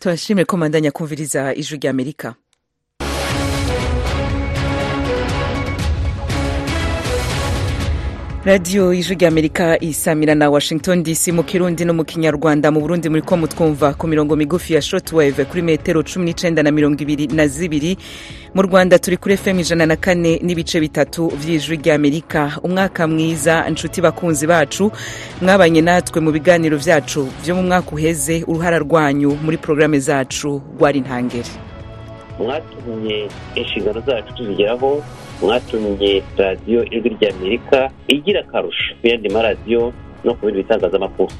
turashimire ko mandanya kumviriza ijwi rya radiyo ijwi rya amerika isamira na washington dc mu kirundi no mu kinyarwanda mu burundi muri ko mutwumva ku mirongo migufi ya shortwave kuri metero cumi n'icenda na mirongo ibiri na zibiri. Mu rwanda turi kuri fm ijana na kane n'ibice bitatu vy'ijwi rya amerika. Umwaka mwiza nshuti bakunzi bacu mwabanye natwe mu biganiro vyacu vyo mu mwaka uheze uruhara rwanyu muri porogaramu zacu rwari ntangere. Mwatumye inshingano zacu tuzigeraho mwatumye radiyo ijwi rya amerika igira akarusho ku yandi maradiyo no ku bindi bitangazamakuru.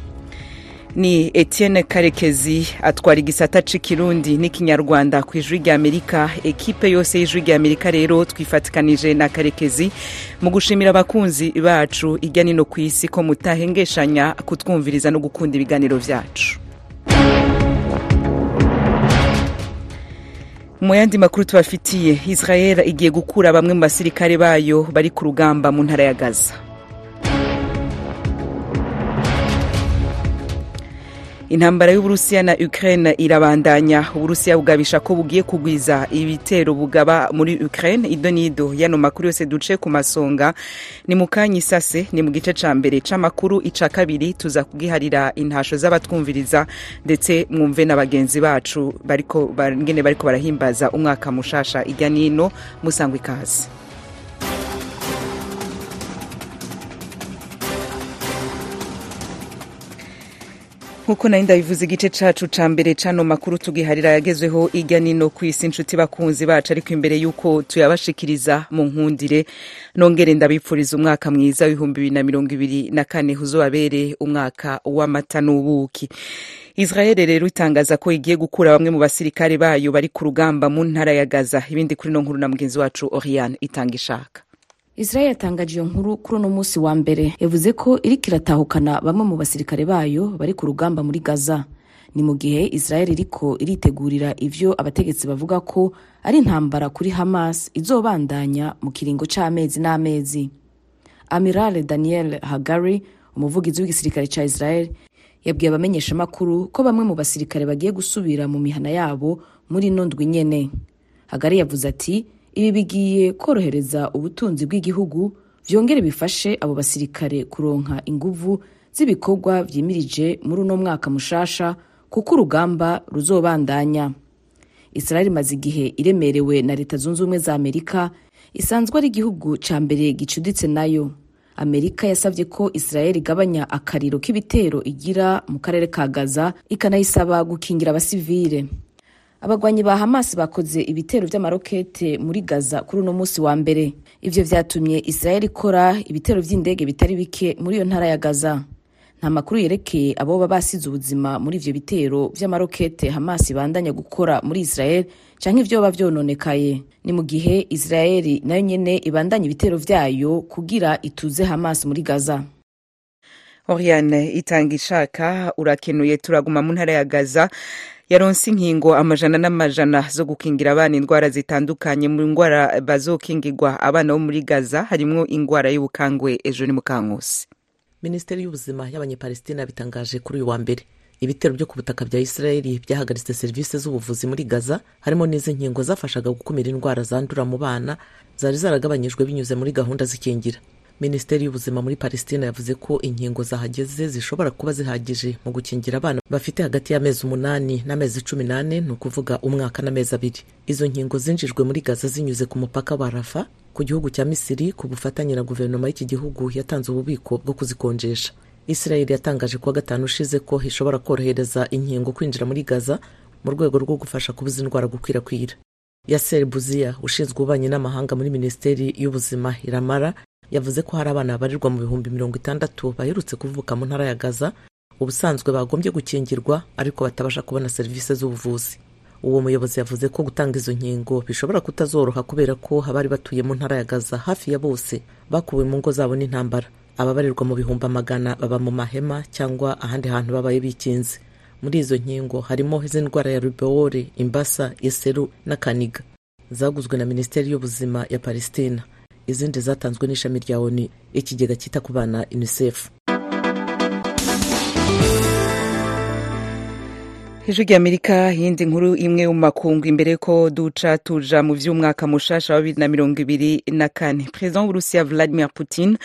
Ni etienne karekezi atwara igisata c'ikirundi n'ikinyarwanda ku ijwi rya amerika. Ekipe yose y'ijwi rya amerika rero twifatikanije na karekezi mu gushimira abakunzi bacu irya nino ku isi ko mutahengeshanya kutwumviriza no gukunda ibiganiro vyacu. Mu yandi makuru tubafitiye israel igiye gukura bamwe mu basirikare bayo bari ku rugamba mu ntara ya gaza. Intambara y'uburusiya na ukraine irabandanya. Uburusiya bugabisha ko bugiye kugwiza ibitero bugaba muri ukraine. Ido n'ido yano makuru yose duce ku masonga. Ni mu kanya isase ni mu gice ca mbere c'amakuru. Ica kabiri tuza kugiharira intasho z'abatwumviriza ndetse mwumve na bagenzi bacu bariko ngene bariko barahimbaza umwaka mushasha. Irya nino musangwa ikaze nk'uko nari ndabivuze igice cacu ca mbere cano makuru tugiharira yagezweho irya nino ku isi inshuti bakunzi bacu ariko imbere y'uko tuyabashikiriza mu nkundire nongere ndabipfuriza umwaka mwiza w'ibihumbi bibiri na mirongo ibiri na kane uzobabere umwaka w'amata n'ubuki. Israel rero itangaza ko igiye gukura bamwe mu basirikare bayo bari ku rugamba mu ntara ya gaza. Ibindi kuri no nkuru na mugenzi wacu oriane itanga ishaka israel yatangaje iyo nkuru kuri uno munsi wa mbere. Yavuze ko iriko iratahukana bamwe mu basirikare bayo bari ku rugamba muri gaza. Ni mu gihe israel iriko iritegurira ivyo abategetsi bavuga ko ari intambara kuri hamas izobandanya mu kiringo c'amezi n'amezi. Amiral daniel hagari umuvugizi w'igisirikare ca israel yabwiye abamenyeshamakuru ko bamwe mu basirikare bagiye gusubira mu mihana yabo muri ino ndwi nyene. Hagari yavuze ati ibi bigiye korohereza ubutunzi bw'igihugu vyongere bifashe abo basirikare kuronka inguvu z'ibikorwa vyimirije muri uno mwaka mushasha kuko urugamba ruzobandanya. Israel imaze igihe iremerewe na leta zunze ubumwe za amerika isanzwe ari igihugu ca mbere gicuditse na yo. Amerika yasavye ko israel igabanya akariro k'ibitero igira mu karere ka gaza ikanayisaba gukingira abasivile. Abagwanyi ba hamas bakoze ibitero vy'amarokete muri gaza kuri uno munsi wa mbere. Ivyo vyatumye israel ikora ibitero vy'indege bitari bike muri iyo ntara ya gaza. Nta makuru yerekeye aboba basize ubuzima muri ivyo bitero vy'amarokete hamas ibandanya gukora muri israel canke ivyoba vyononekaye. Ni mu gihe israel na yo nyene ibandanya ibitero vyayo kugira ituze hamas muri gaza. Oriane itanga ishaka urakenuye turaguma mu ntara ya gaza. Yaronse inkingo amajana n'amajana zo gukingira abana indwara zitandukanye mu ndwara bazokingirwa abana bo muri gaza harimwo indwara y'ubukangwe ejo ni mukankusi. Minisiteri y'ubuzima y'abanyepalestina bitangaje kuri uyu wa mbere. Ibitero byo ku butaka bya isirayeli byahagaritse serivisi z'ubuvuzi muri gaza harimo n'izi nkingo zafashaga gukumira indwara zandura mu bana zari zaragabanyijwe binyuze muri gahunda z'ikingira. Minisiteri y'ubuzima muri palestina yavuze ko inkingo zahageze zishobora kuba zihagije mu gukingira abana bafite hagati y'amezi umunani n'amezi cumi n'ane ni ukuvuga umwaka n'amezi abiri. Izo nkingo zinjijwe muri gaza zinyuze ku mupaka wa rafa ku gihugu cya misiri ku bufatanye na guverinoma y'iki gihugu yatanze ububiko bwo kuzikonjesha. Israel yatangaje kuwa gatanu ushize ko ishobora korohereza inkingo kwinjira muri gaza mu rwego rwo gufasha kubuza indwara gukwirakwira. Yaser buziya ushinzwe ububanyi n'amahanga muri minisiteri y'ubuzima iramara yavuze ko hari abana babarirwa mu bihumbi mirongo itandatu baherutse kuvuka mu ntara ya gaza ubusanzwe bagombye gukingirwa ariko batabasha kubona serivisi z'ubuvuzi. Uwo muyobozi yavuze ko gutanga izo nkingo bishobora kutazoroha kubera ko abari batuye mu ntara ya gaza hafi ya bose bakuwe mu ngo zabo n'intambara. Ababarirwa mu bihumbi amagana baba mu mahema cyangwa ahandi hantu babaye bikinze. Muri izo nkingo harimo iz'indwara ya rubeole imbasa iseru n'akaniga zaguzwe na minisiteri y'ubuzima ya palestina. Izindi zatanzwe n'ishami rya oni ikigega cyita ku bana unicef. Ijwi ry'amerika yindi nkuru imwe mu makungu imbere ko duca tuja mu vy'umwaka mushasha wa bibiri na mirongo ibiri na kane. Perezida w'uburusiya vladimir putin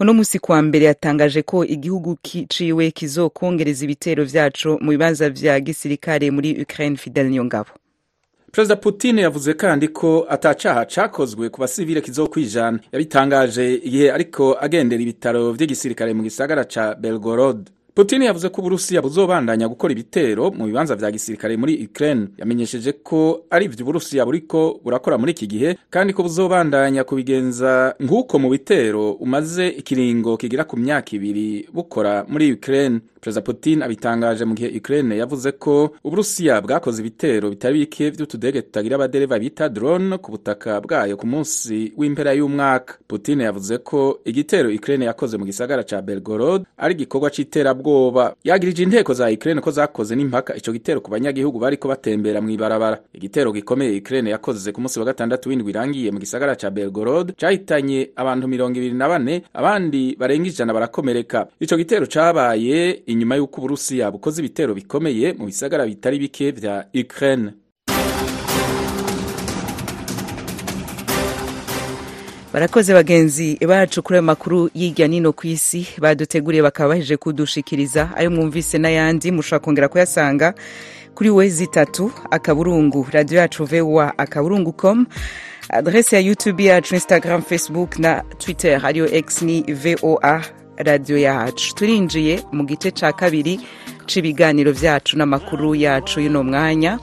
uno musi kuwa mbere yatangaje ko igihugu ciwe kizokongereza ibitero vyaco mu bibanza vya gisirikare muri ukraine fidel niyongabo perezida putin yavuze kandi ko atacaha cakozwe ku basivile kizokwijana. Yabitangaje igihe ariko agendera ibitaro vy'igisirikare mu gisagara ca belgorod. Putin yavuze ko uburusiya buzobandanya gukora ibitero mu bibanza vya gisirikare muri ukraine. Yamenyesheje ko ari ivyo uburusiya buriko burakora muri iki gihe kandi ko buzobandanya kubigenza nk'uko mu bitero umaze ikiringo kigira ku myaka ibiri bukora muri ukraine. Perezida putin abitangaje mu gihe ukraine yavuze ko uburusiya bwakoze ibitero bitari bike vy'utudege tutagira abadereva bita drone ku butaka bwayo ku munsi w'impera y'umwaka. Putin yavuze ko igitero ukraine yakoze mu gisagara ca belgorod ari igikorwa c'iterabwoba yagirije inteko za ukraine ko zakoze n'impaka. Ico gitero ku banyagihugu bariko batembera mw'ibarabara. Igitero gikomeye ukraine yakoze ku munsi wa gatandatu w'indwi irangiye mu gisagara ca belgorod. Cahitanye abantu mirongo ibiri na bane abandi barenga ijana barakomereka. Ico gitero cabaye inyuma y'uko uburusiya bukoze ibitero bikomeye mu bisagara bitari bike vya ukraine. Barakoze bagenzi bacu kuri ayo makuru y'irya nino ku isi baduteguriye bakaba baheje kudushikiriza ayo mwumvise n'ayandi mushobora kongera kuyasanga kuri we zitatu akaburungu radiyo yacu voa akaburungu com adrese ya youtube yacu instagram facebook na twitter ariyo x ni voa radiyo yacu. Turinjiye mu gice cya kabiri cy'ibiganiro byacu n'amakuru yacu y'uno mwanya.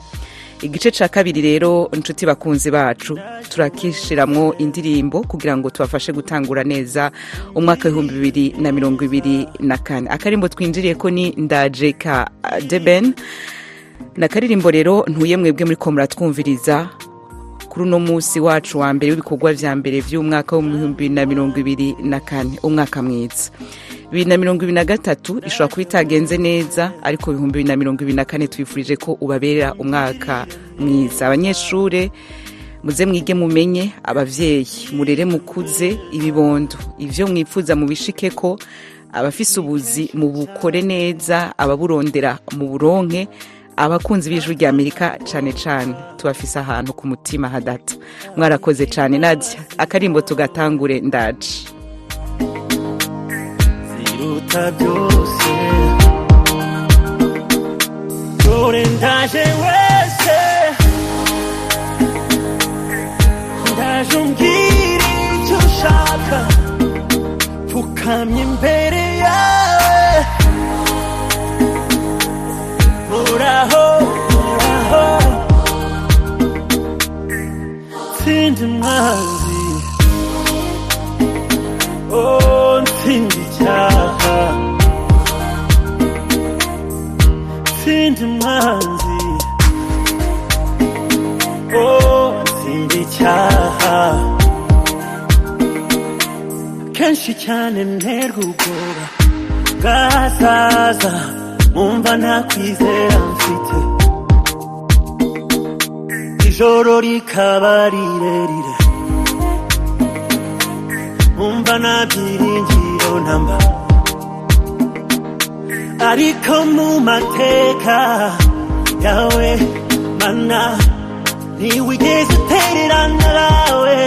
Igice cya kabiri rero inshuti bakunzi bacu turakishiramwo indirimbo kugira ngo tubafashe gutangura neza umwaka w'ibihumbi bibiri na mirongo ibiri na kane. Akarimbo twinjiriye ko ni ndaje ka deben ni akaririmbo rero ntuye mwebwe muri ko muratwumviriza kuri uno munsi wacu wa mbere w'ibikorwa vya mbere vy'umwaka w'ibihumbi bibiri na mirongo ibiri na kane umwaka mwiza. Bibiri na mirongo ibiri na gatatu ishobora kuba itagenze neza ariko ibihumbi bibiri na mirongo ibiri na kane twifurije ko ubabera umwaka mwiza. Abanyeshure muze mwige mumenye abavyeyi. Murere mukuze ibibondo. Ivyo mwipfuza mubishike ko abafise ubuzi mubukore neza ababurondera mu buronke abakunzi b'ijwi rya amerika cyane cyane tubafise ahantu ku mutima hadata. Mwarakoze cyane nadia. Akarimbo tugatangure ndaje. Ziruta byose dore ndaje wese ndaje umbwira icyo ushaka pfukamye imbere yawe uraho uraho ntsinda umwanzi oh ntsinda umwanzi oh ntsinda icyaha kenshi cyane nterwa ubwoba bwazaza umva nta kwizera mfite. Ijoro rikaba rirerire. Umva nta byiringiro namba. Ariko mu mateka yawe mana ntiwigeze utererana nawe.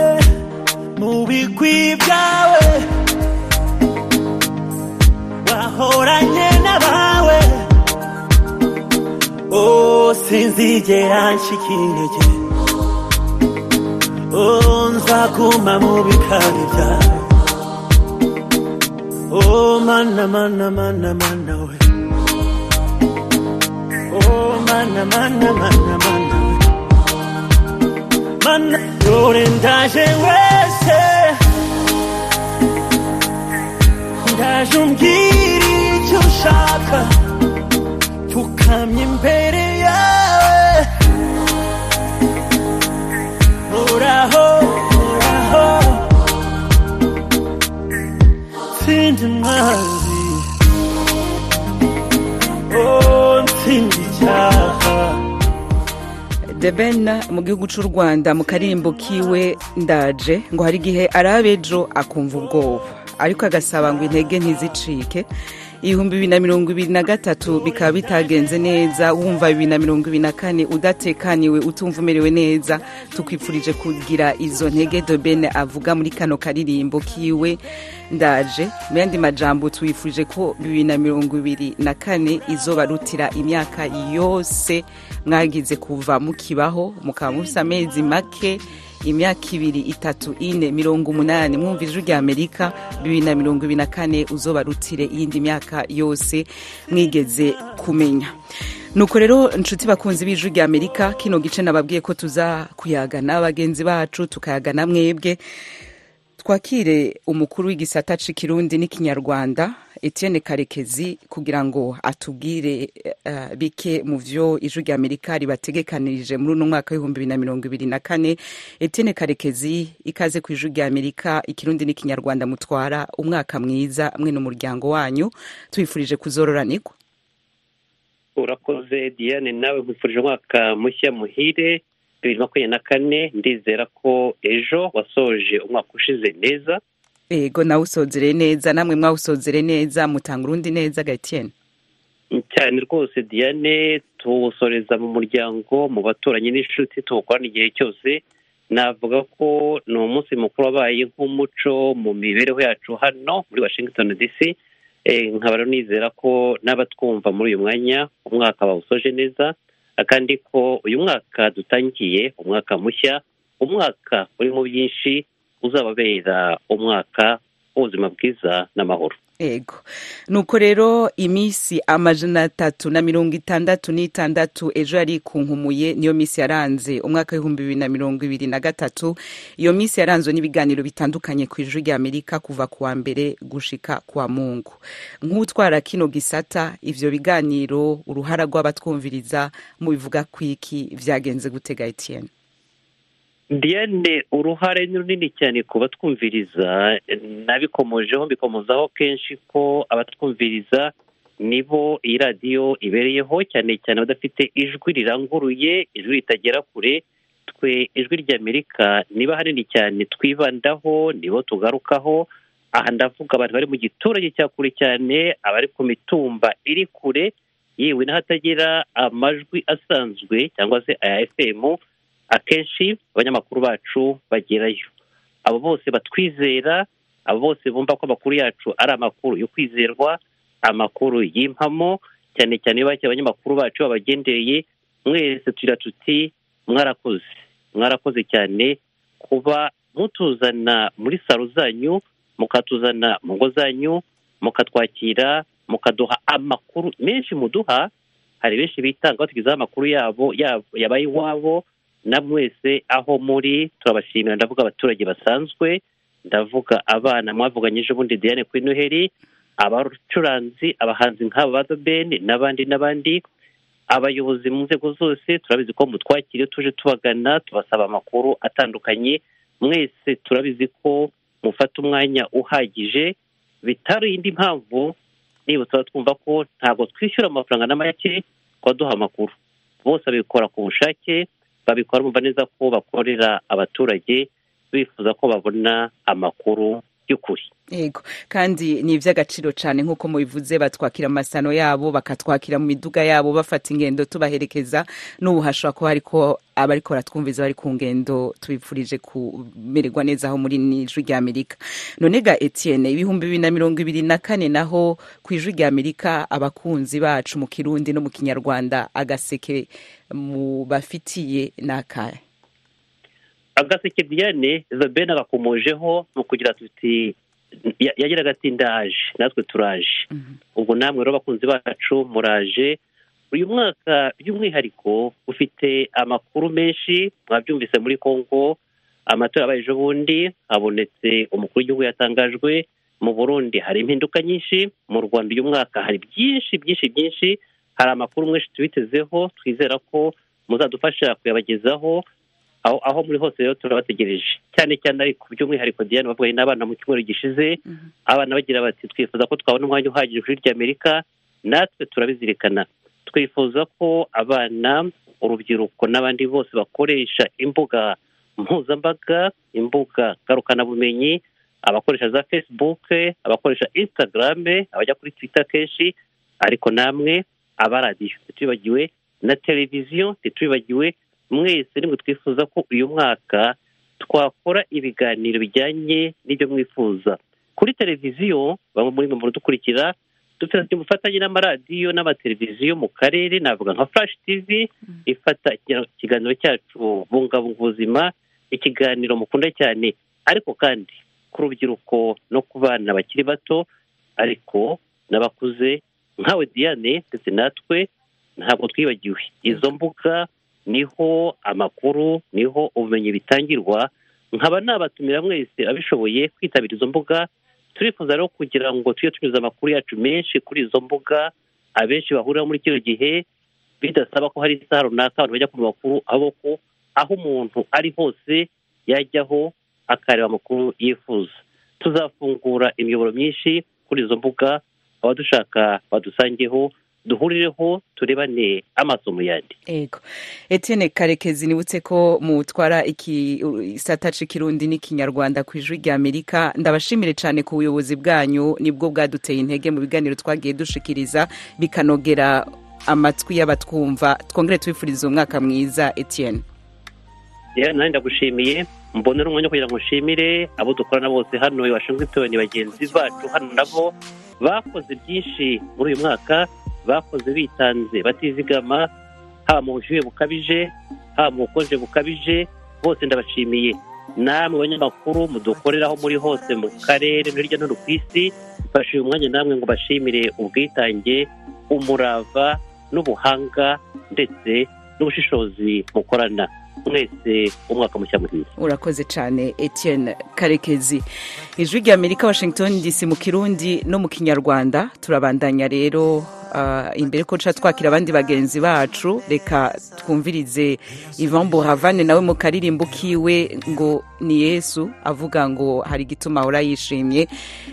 Eh, mu bigwi byawe wahoranye n'abawe. Oh sinzigera nshika intege. Oh nzaguma mu bikari byawe. Oh mana mana mana mana we. Oh mana mana mana mana we. Mana dore ndaje wese ndaje umbwira icyo ushaka pfukamye imbere yawe uraho uraho ntsinda umwanzi Ben mu gihugu cy'u Rwanda mu karimbo kiwe ndaje ngo hari igihe araba ejo akumva ubwoba. Ariko agasaba ngo intege ntizicike ibihumbi bibiri na mirongo ibiri na gatatu bikaba bitagenze neza. Wumva bibiri na mirongo ibiri na kane udatekaniwe utumva umerewe neza. Tukwifurije kugira izo ntege. Dobene avuga muri kano karirimbo kiwe. Ndaje mu yandi majambo twifurije ko bibiri na mirongo ibiri na kane izobarutira imyaka yose. Mwagize kuva mukibaho mukaba mufise amezi make. Imyaka ibiri itatu ine mirongo umunani. Mwumva ijwi rya amerika bibiri na mirongo ibiri na kane uzobarutire iyindi myaka yose mwigeze kumenya. Nuko rero inshuti bakunzi b'ijwi rya amerika kino gice nababwiye ko tuza kuyagana bagenzi bacu tukayagana mwebwe. Twakire umukuru w'igisata c'ikirundi n'ikinyarwanda etienne karekezi kugira ngo atubwire uh, bike mu vyo ijwi rya amerika ribategekanirije muri uno mwaka w'ibihumbi bibiri na mirongo ibiri na kane. Etienne karekezi ikaze ku ijwi rya amerika ikirundi n'ikinyarwanda mutwara umwaka mwiza mwe n'umuryango wanyu. Tubifurije kuzororanirwa urakoze diane nawe nkwifurije umwaka mushya muhire. Bibiri na makumyabiri na kane ndizera ko ejo wasoje umwaka ushize neza. Ego nawe usozere neza namwe mwawusozere neza mutanga urundi neza gatiyeni cyane rwose diane tuwusoreza mu muryango mu baturanyi n'inshuti tuwukorana igihe cyose. Navuga ko ni umunsi mukuru wabaye nk'umuco mu mibereho yacu hano muri washington dc nkaba nizera ko n'abatwumva muri uyu mwanya umwaka bawusoje neza. Kandi ko uyu mwaka dutangiye umwaka mushya umwaka urimo byinshi uzababera umwaka w'ubuzima bwiza n'amahoro. Ego. Nuko rero iminsi amajana atatu na mirongo itandatu n'itandatu ejo yari kunkumuye niyo minsi yaranze. Umwaka w'ibihumbi bibiri na mirongo ibiri na gatatu iyo minsi yaranzwe n'ibiganiro bitandukanye ku ijwi rya amerika kuva ku wa mbere gushika kwa mungu. Nk'utwara kino gisata ivyo biganiro uruhara rw'abatwumviriza mu bivuga kwiki vyagenze gutega etienne diane uruhare ni runini cyane ku batwumviriza nabikomojeho mbikomozaho kenshi ko abatwumviriza nibo iyi radiyo ibereyeho cyane cyane abadafite ijwi riranguruye ijwi ritagera kure twe ijwi ry'amerika niba hanini cyane twibandaho nibo tugarukaho. Aha ndavuga abantu bari mu giturage cya kure cyane abari ku mitumba iri kure yewe n'ahatagira amajwi asanzwe cyangwa se aya fm akenshi abanyamakuru bacu bagerayo. Abo bose batwizera abo bose bumva ko amakuru yacu ari amakuru yo kwizerwa amakuru y'impamo cyane cyane iyo bakira abanyamakuru bacu babagendereye mwese tugira tuti mwarakoze. Mwarakoze cyane kuba mutuzana muri salo zanyu mukatuzana mu ngo zanyu mukatwakira mukaduha amakuru menshi muduha. Hari benshi bitanga batugezaho amakuru yabo yabaye iwabo na mwese aho muri turabashimira ndavuga abaturage basanzwe ndavuga abana mwavuganye ejo bundi diane kuri noheli abacuranzi abahanzi nk'aba ba beni n'abandi n'abandi abayobozi mu nzego zose turabizi ko mutwakire tuje tubagana tubasaba amakuru atandukanye mwese turabizi ko mufata umwanya uhagije bitari indi mpamvu niba tuba twumva ko ntabwo twishyura amafaranga na make twaduha amakuru. Bose babikora ku bushake babikora bumva neza ko bakorera abaturage bifuza ko babona amakuru y'ukuri yego. Kandi ni iby'agaciro cyane nk'uko mubivuze batwakira amasano yabo bakatwakira mu miduga yabo bafata ingendo tubaherekeza. N'ubu hashobora kuba ariko abariko baratwumviza bari ku ngendo tubifurije kumererwa neza aho muri n'ijwi rya amerika. None ga etienne ibihumbi bibiri na mirongo ibiri na kane naho ku ijwi rya amerika abakunzi bacu mu kirundi no mu kinyarwanda agaseke mu bafitiye n'akahe agaseke diane zabene agakomojeho ni ukugira tuti yagiraga ati ndaje natwe turaje. Ubwo namwe rero abakunzi bacu muraje. Uyu mwaka by'umwihariko ufite amakuru menshi mwabyumvise muri congo amatora yabaye ejo bundi habonetse umukuru w'igihugu yatangajwe mu burundi hari impinduka nyinshi mu rwanda uyu mwaka hari byinshi byinshi byinshi hari amakuru menshi tubitezeho twizera ko muzadufasha kuyabagezaho aho aho muri hose rero turabategereje. Cyane cyane ariko by'umwihariko diane bavuye n'abana mu cyumweru gishize abana bagira bati twifuza ko twabona umwanya uhagije kuri ry'amerika natwe turabizirikana. Twifuza ko abana urubyiruko n'abandi bose bakoresha imbuga mpuzambaga imbuga ngarukabumenyi abakoresha za facebook abakoresha instagram abajya kuri twitter kenshi ariko namwe abaradiyo ntitubibagiwe na televiziyo ntitubibagiwe mwese nimwe twifuza ko uyu mwaka twakora ibiganiro bijyanye n'ibyo mwifuza. Kuri televiziyo bamwe muri mwe dukurikira dufite ubufatanye n'amaradiyo n'amateleviziyo mu karere navuga nka flash tv ifata ikiganiro cyacu bungabunga ubuzima ikiganiro mukunda cyane. Ariko kandi ku rubyiruko no ku bana bakiri bato ariko n'abakuze nkawe diane ndetse natwe ntabwo twibagiwe. Izo mbuga ni ho amakuru ni ho ubumenyi bitangirwa. Nkaba nabatumira mwese abishoboye kwitabira izo mbuga. Turifuza rero kugira ngo tujye tunyuza amakuru yacu menshi kuri izo mbuga. Abenshi bahurira muri kino gihe bidasaba ko hari isaha runaka abantu bajya ku makuru ahubwo aho umuntu ari hose yajyaho akareba amakuru yifuza. Tuzafungura imiyoboro myinshi kuri izo mbuga abadushaka badusangeho duhurireho turebane amaso mu yandi. Ego. Etienne karekezi nibutse ko mutwara isata c'ikirundi n'ikinyarwanda ku ijwi rya amerika. Ndabashimire cyane ku buyobozi bwanyu ni bwo bwaduteye intege mu biganiro twagiye dushikiriza bikanogera amatwi y'abatwumva. Twongere tubifuriza umwaka mwiza etienne. Nanjye ndagushimiye. Mbonera umwanya kugira ngo nshimire abo dukorana bose hano i washington bagenzi bacu. Hano nabo bakoze byinshi muri uyu mwaka. Bakoze bitanze batizigama haba mu bushyuhe bukabije haba mu bukonje bukabije bose ndabashimiye. Namwe banyamakuru mudukoreraho muri hose mu karere hirya no hino ku isi mfashe uyu mwanya namwe ngo bashimire ubwitange umurava n'ubuhanga ndetse n'ubushishozi mukorana. Mwese umwaka mushya muhire. Urakoze cyane etienne karekezi. Ijwi rya amerika washington dc mu kirundi no mu kinyarwanda. Turabandanya rero. Imbere ko duca twakira abandi bagenzi bacu reka twumvirize ivan buravane nawe mu karirimbo kiwe ngo ni yesu avuga ngo hari igituma ahora yishimye.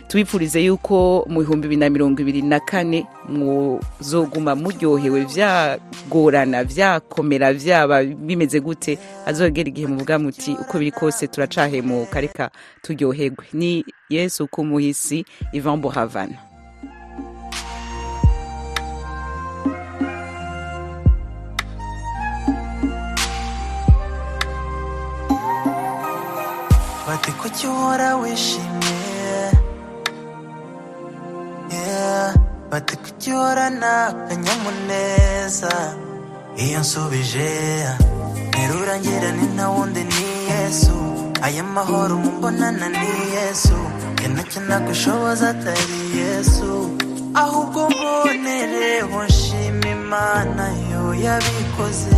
Tubipfurize yuko mu bihumbi bibiri na mirongo ibiri na kane muzoguma muryohewe byagorana byakomera byaba bimeze gute azogera igihe muvuga muti uko biri kose turacahemuka reka turyoherwe ni yesu kumuhisi ivan buravane bati kuki uhora wishimye bati kuki uhorana akanyamuneza iyo nsubije nterura ngira ni nta wundi ni yesu aya mahoro mumbonana ni yesu yanacyo nagushoboza atari yesu ahubwo mbonereho nshima imana yo yabikoze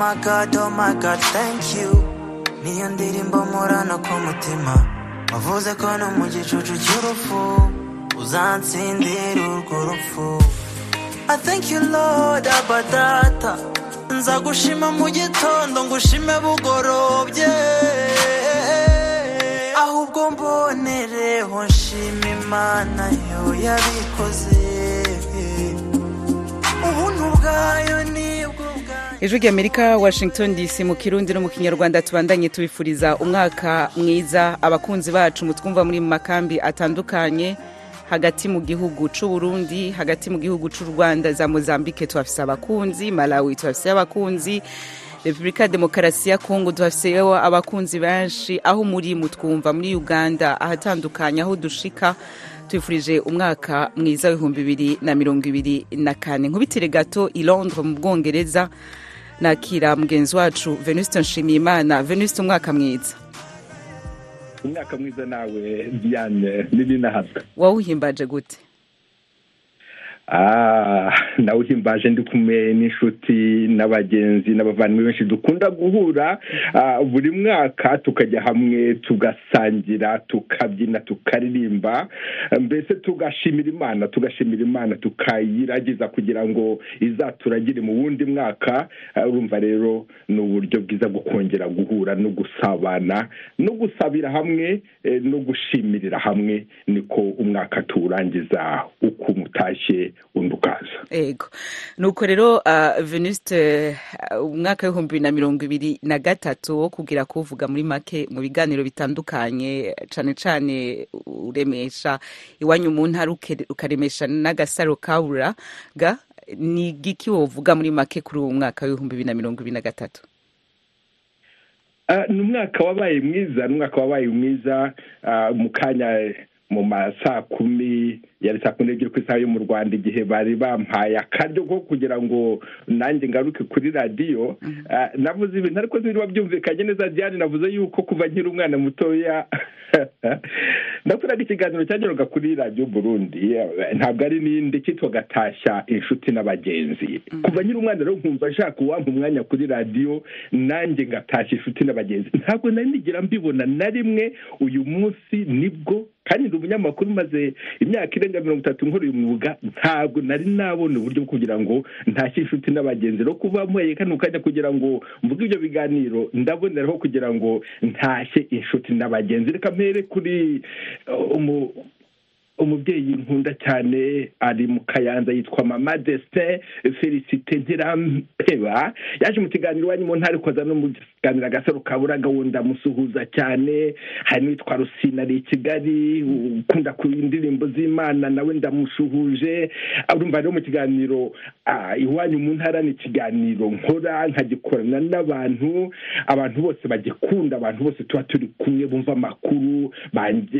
my god, oh my god, thank you. Niyo ndirimbo murana ku mutima wavuze ko no mu gicucu cy'urupfu uzansindira urwo rupfu I thank you Lord abadata. Nza gushima mu gitondo ngushime bugorobye. Ahubwo mbonereho nshima imana yo yabikoze. Ubuntu bwayo bwanjye ijwi rya amerika washington dc mu kirundi no mu kinyarwanda tubandanye tubifuriza umwaka mwiza. Abakunzi bacu mutwumva muri mu makambi atandukanye hagati mu gihugu c'u Burundi hagati mu gihugu c'u Rwanda za Mozambique tuhafise abakunzi Malawi tuhafise abakunzi Repubulika ya Demokarasi ya Kongo tuhafiseyo abakunzi benshi aho muri mutwumva muri Uganda ahatandukanye aho dushika twifurije umwaka mwiza w'ibihumbi bibiri na mirongo ibiri na kane. Nkubitire gato i Londres mu Bwongereza nakira mugenzi wacu Venuste Nshimiyimana. Venuste umwaka mwiza. Umwaka mwiza nawe diane n'ibinahabwa wawuhimbaje gute? nawe uhimbaje ndi kumwe n'inshuti n'abagenzi n'abavandimwe benshi dukunda guhura. Ah, buri mwaka tukajya hamwe tugasangira tukabyina tukaririmba. Mbese tugashimira imana tugashimira imana tukayiragiza kugira ngo izaturagire mu wundi mwaka. Ah, urumva rero ni uburyo bwiza bwo kongera guhura no gusabana no gusabira hamwe eh, no gushimirira hamwe. Niko umwaka tuwurangiza uko umutashye. Undi ukaza ego. Nuko rero uh, venuste uh, umwaka w'ibihumbi bibiri na mirongo ibiri na gatatu wo kugira kuvuga muri make mu biganiro bitandukanye cane cane uremesha iwanyu mu ntara ukaremesha n'agasaro kaburaga ni giki wovuga muri make kuri uwo mwaka w'ibihumbi bibiri na mirongo ibiri na gatatu? Ah, ni umwaka wabaye mwiza ni umwaka wabaye mwiza mu kanya mu ma saa kumi yari saa kumi n'ebyiri ku isaha yo mu rwanda igihe bari bampaye akaryo ko kugira ngo nanjye ngaruke kuri radiyo Ah, navuze ibintu ariko niba byumvikanye neza diane navuze yuko kuva nkiri umwana mutoya nakoraga ikiganiro cyageraga kuri radiyo burundi ntabwo ari n'indi cyitwaga tashya inshuti n'abagenzi. Kuva nkiri umwana rero nkumva nshaka uwampa umwanya kuri radiyo nanjye ngatashya inshuti n'abagenzi. Ntabwo nari nigera mbibona na rimwe uyu munsi ni bwo kandi ndi umunyamakuru maze imyaka irenga mirongo itatu nkora uyu mwuga ntabwo nari nabona uburyo kugira ngo ntashye inshuti n'abagenzi rero kuba mpeye kano kanya kugira ngo mvuge ibyo biganiro. Ndaboneraho kugira ngo ntashye inshuti n'abagenzi. Reka mpere kuri uh, umubyeyi nkunda cyane ari mu kayanza yitwa mama destin felicite ntirampeba yaje mu kiganiro iwanyu mu ntara ikoza no mu kiganiro agasaro kaburaga wundi amusuhuza cyane. Hari n'uwitwa rusina ari i kigali ukunda ku indirimbo z'imana nawe ndamushuhuje urumva rero mu kiganiro iwanyu mu ntara ni ikiganiro nkora nkagikorana n'abantu. Abantu bose bagikunda abantu bose tuba turi kumwe bumva amakuru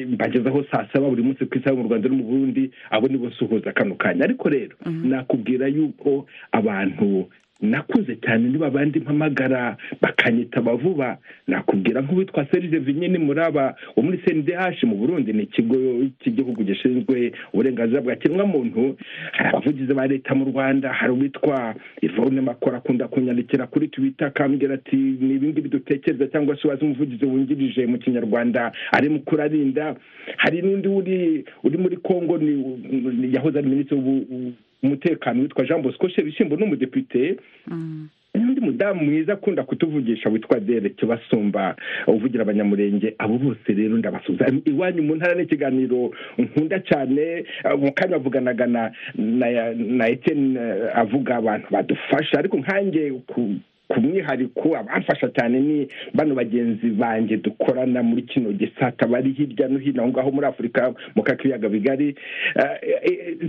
mbagezaho saa saba buri munsi ku isaha rwanda no mu burundi abo nibo nsuhuza kano kanya. Ariko rero nakubwira yuko abantu nakuze cyane niba abandi mpamagara bakanyitaba vuba. Nakubwira nk'uwitwa serije vinyini muraba wo muri cndh mu burundi ni ikigo cy'igihugu gishinzwe uburenganzira bwa kiremwamuntu hari abavugizi ba leta mu rwanda hari uwitwa ivone makora akunda kunyandikira kuri twitter akambwira ati ni ibingibi dutekereza cyangwa se wazi umuvugizi wungirije mu kinyarwanda ari mu kurarinda? Hari n'undi uri uri muri congo yahoze ari minisitiri umutekano witwa jean bosco shebishimbo n'umudepite n'undi mudamu mwiza akunda kutuvugisha witwa dereke basumba uvugira abanyamurenge abo bose rero ndabasuhuza iwanyu mu ntara n'ikiganiro nkunda cyane mu kanya bavuganaga na Etienne eh, avuga abantu badufasha ariko nkanjye ku mwihariko abamfasha cyane ni bano bagenzi banjye dukorana muri kino gisata bari hirya no hino aho ngaho muri afurika mu kakiyaga bigari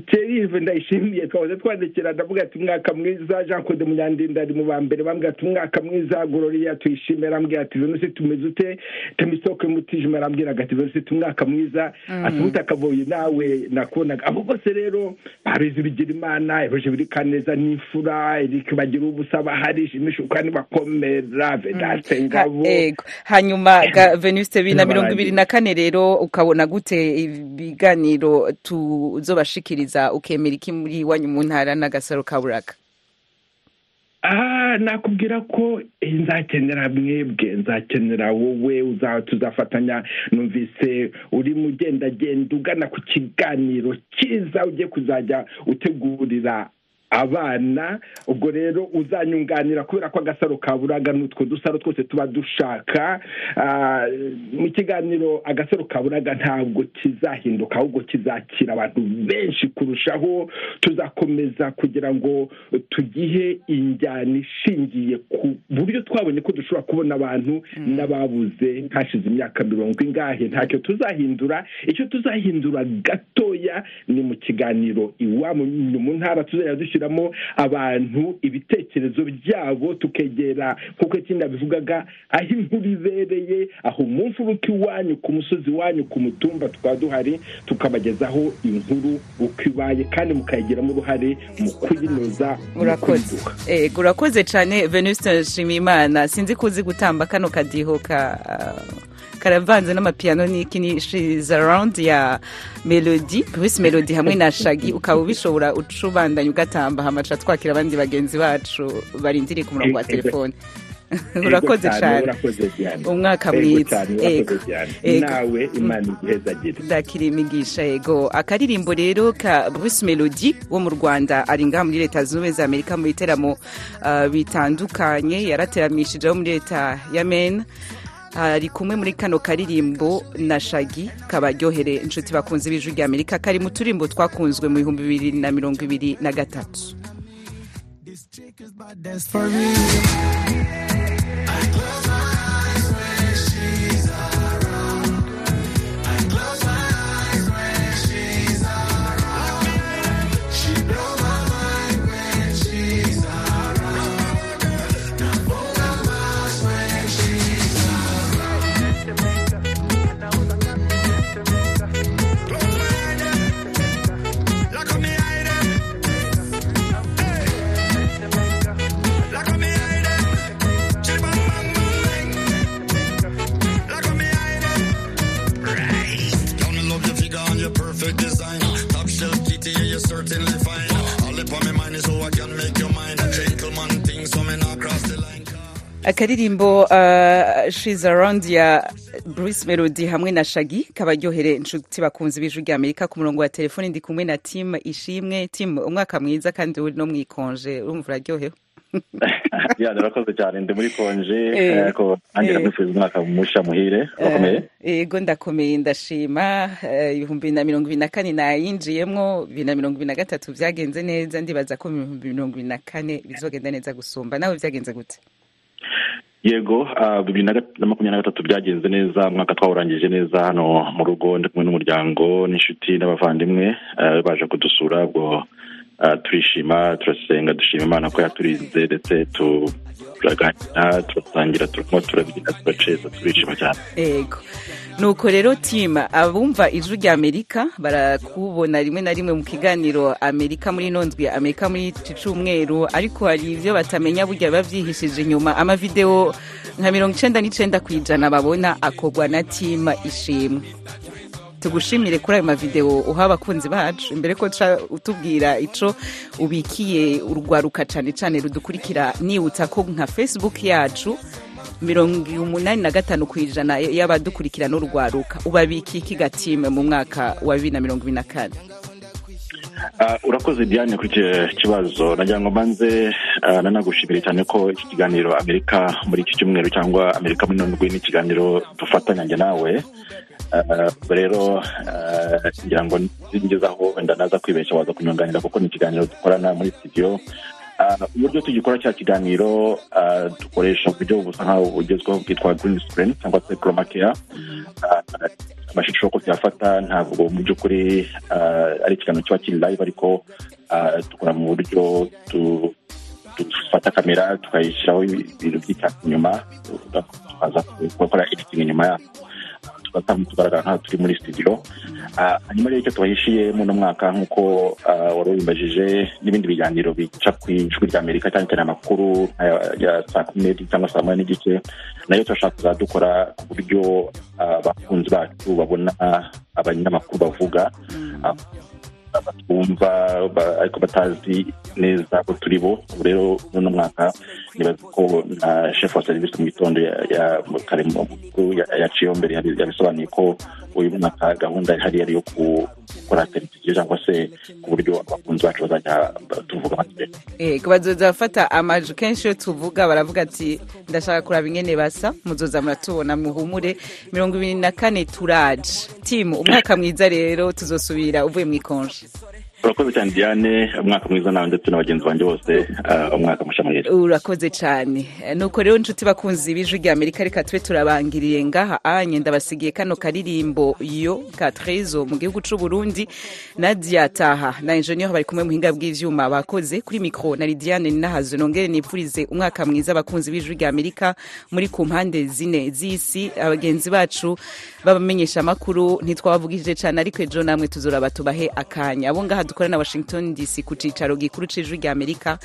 terive ndayishimiye twahoze twandikira ndavuga ati umwaka mwiza. Jean claude munyandinda ari mu ba mbere bambwira ati umwaka mwiza. Gororiya tuyishime arambwira ati venusi tumeze ute? Temisoke mutijima arambwiraga ati venusi umwaka mwiza. Ati mutakavuye nawe nakubonaga abo bose rero babizi bigira imana ebeje biri kaneza n'imfura erike bagira ubusa bahari shimisha kandi bakomera vedate ngabo Ha- ego. Hanyuma venuste bibiri na mirongo ibiri na kane rero ukabona gute ibiganiro tuzobashikiriza ukemera iki muri iwanyu mu ntara n'agasaro kaburaga Ah, nakubwira ko eh, nzakenera mwebwe nzakenera wowe uza- tuzafatanya numvise uri mu ugendagenda ugana ku kiganiro cyiza ugiye kuzajya utegurira abana ubwo rero uzanyunganira kubera ko agasaro kaburaga n'utwo dusaro twose tuba dushaka. Ah, mu kiganiro agasaro kaburaga ntabwo kizahinduka ahubwo kizakira abantu benshi kurushaho. Tuzakomeza kugira ngo tugihe injyana ishingiye ku buryo twabonye ko dushobora kubona abantu n'ababuze hashize imyaka mirongo ingahe. Ntacyo tuzahindura. Icyo tuzahindura gatoya ni mu kiganiro iwabo mu ntara tuzajya dushyiramo abantu ibitekerezo byabo tukegera. Nk'uko ikindi bivugaga aho inkuru ibereye aho mu mfuruka iwanyu ku musozi iwanyu ku mutumba tukaba duhari tukabagezaho inkuru uko ibaye kandi mukayigiramo uruhare mu kuyinoza urakoze. urakoze cyane venuste nshimiyimana. Sinzi ko uzi gutamba kano kadiho ka karavanze n'amapiyano n'iki ni She's Around ya Melody Bruce Melody hamwe na Shaggy. Ukaba ubishobora ucubandanya ugatamba hamaca twakira abandi bagenzi bacu barindiriye ku murongo wa telefone. Urakoze cyane umwaka mwiza. Yego. nawe imana iguhezagire ndakira imigisha yego akaririmbo rero ka Bruce Melody wo mu Rwanda ari ngaha muri leta zunze ubumwe za Amerika mu biteramo ah, bitandukanye. Yarateramishije abo muri leta ya Maine. Ari kumwe muri kano karirimbo na Shaggy kabaryohere inshuti bakunze b'ijwi rya Amerika kari mu turimbo twakunzwe mu bihumbi bibiri na mirongo ibiri na gatatu. Akaririmbo uh, She's Around ya Bruce Melody hamwe na Shaggy kabaryohere inshuti bakunze b'ijwi rya Amerika ku murongo wa telefone ndi kumwe na Tim Ishimwe. Tim umwaka mwiza kandi uri no mwikonje urumva uraryohewe. Ya ndarakoze cyane ndi muri konje Eh, ariko nanjye eh. ndamwifuriza umwaka musha muhire. Urakomeye yego ndakomeye ndashima. Eh, ibihumbi bibiri na mirongo ibiri na kane nayinjiyemwo bibiri na mirongo ibiri na gatatu byagenze neza. Ndibaza ko mu bihumbi mirongo ibiri na kane bizogenda neza gusumba. Nawe byagenze gute? Yego ah, bibiri na makumyabiri na gatatu byagenze neza umwaka twawurangije neza hano mu rugo ndi kumwe n'umuryango n'inshuti n'abavandimwe ah, baje kudusura ubwo turishima turasenga dushima imana ko yaturinze ndetse tu- turaganira turasangira turanywa turabyina turaceza turishima cyane. Ego. Nuko rero tima abumva ijwi rya Amerika barakubona rimwe na rimwe mu kiganiro Amerika muri nondwi Amerika muri iki cyumweru ariko hari ibyo batamenya burya biba byihishije inyuma. Amavideo nka mirongo icenda n'icenda ku ijana babona akorwa na tima ishimwe. Tugushimire kuri ayo mavideo uha abakunzi bacu. Imbere ko ca utubwira ico ubikiye urwaruka cane cane rudukurikira nibutsa ko nka facebook yacu mirongo umunani na gatanu ku ijana y'abadukurikira n'urwaruka ubabiki iki gatime mu mwaka wa bibiri na mirongo ibiri na kane. Urakoze diane kuri icyo kibazo. Nagira ngo mbanze ah, nanagushimire cyane ko iki kiganiro amerika muri iki cyumweru cyangwa amerika muri none ni ikiganiro dufatanya njye nawe. Ah, ubwo rero ah, ngira ngo ngezaho wenda naza kwibeshya waza kunyunganira kuko ni ikiganiro dukorana muri Ah, uburyo tugikora cya kiganiro ah, dukoresha uburyo busa nkaho bugezweho bwitwa green screen cyangwa se care. Ah, amashusho ko tuyafata ntabwo mu by'ukuri ari ikiganiro kiba kiri live ariko dukora mu buryo dufata kamera tukayishyiraho ibintu by'icyatsi inyuma tukaza gukora editing inyuma yaho tugatanga tugaragara nk'aho turi muri studio hanyuma rero icyo tubahishiye muno mwaka nk'uko wari ubimbajije n'ibindi biganiro bica ku ijwi rya amerika cyane cyane amakuru ya saa kumi n'ebyiri cyangwa saa moya n'igice na yo turashaka kuzajya dukora ku buryo abakunzi bacu babona abanyamakuru bavuga batwumva ba- ariko batazi neza ko turi bo. Ubu rero muno mwaka nibaza ko na chef wa serivisi mu gitondo ya- ya- kare mu makuru ya- yaciyeho mbere yabi- yabisobanuye ko uyu mwaka gahunda ihari ari iyo ku- gukora televiziyo cyangwa se ku buryo abakunzi bacu bazajya ba- tuvuga amategeko Ego bazoza bafata amajwi kenshi iyo tuvuga baravuga ati ndashaka kuraba ingene basa muzoza muratubona muhumure. Mirongo ibiri na kane turaje timu umwaka mwiza rero tuzosubira uvuye mu ikonje. Urakoze cyane diane. Umwaka mwiza nawe ndetse na bagenzi banjye bose ah, umwaka musha muhire urakoze cyane. Nuko rero inshuti bakunzi b'ijwi rya amerika reka tube turabangiriye. Ngaha anye ndabasigiye kano karirimbo yo ka trezo mu gihugu c'u burundi. Nadia taha na enjeniyeri bari kumwe muhinga bw'ivyuma bakoze kuri mikro na lidiane ninahazo nongere nipfurize umwaka mwiza abakunzi b'ijwi rya amerika muri ku mpande zine z'isi. Abagenzi bacu babamenyesha amakuru ntitwabavugije cyane ariko ejo namwe tuzoraba tubahe akanya. Abo ngaha dukora na washington dc ku cicaro gikuru c'ijwi rya amerika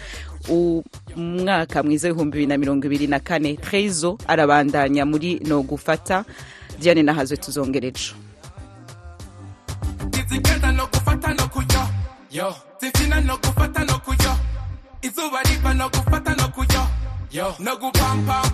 umwaka mwiza w'ibihumbi bibiri na mirongo ibiri na kane trezo arabandanya muri no gufata diane nahazwe tuzongera ejo. Zigenda no gufata no kujya yo. Zifina no gufata no kujya izuba riva no gufata no kujya yo no gupampam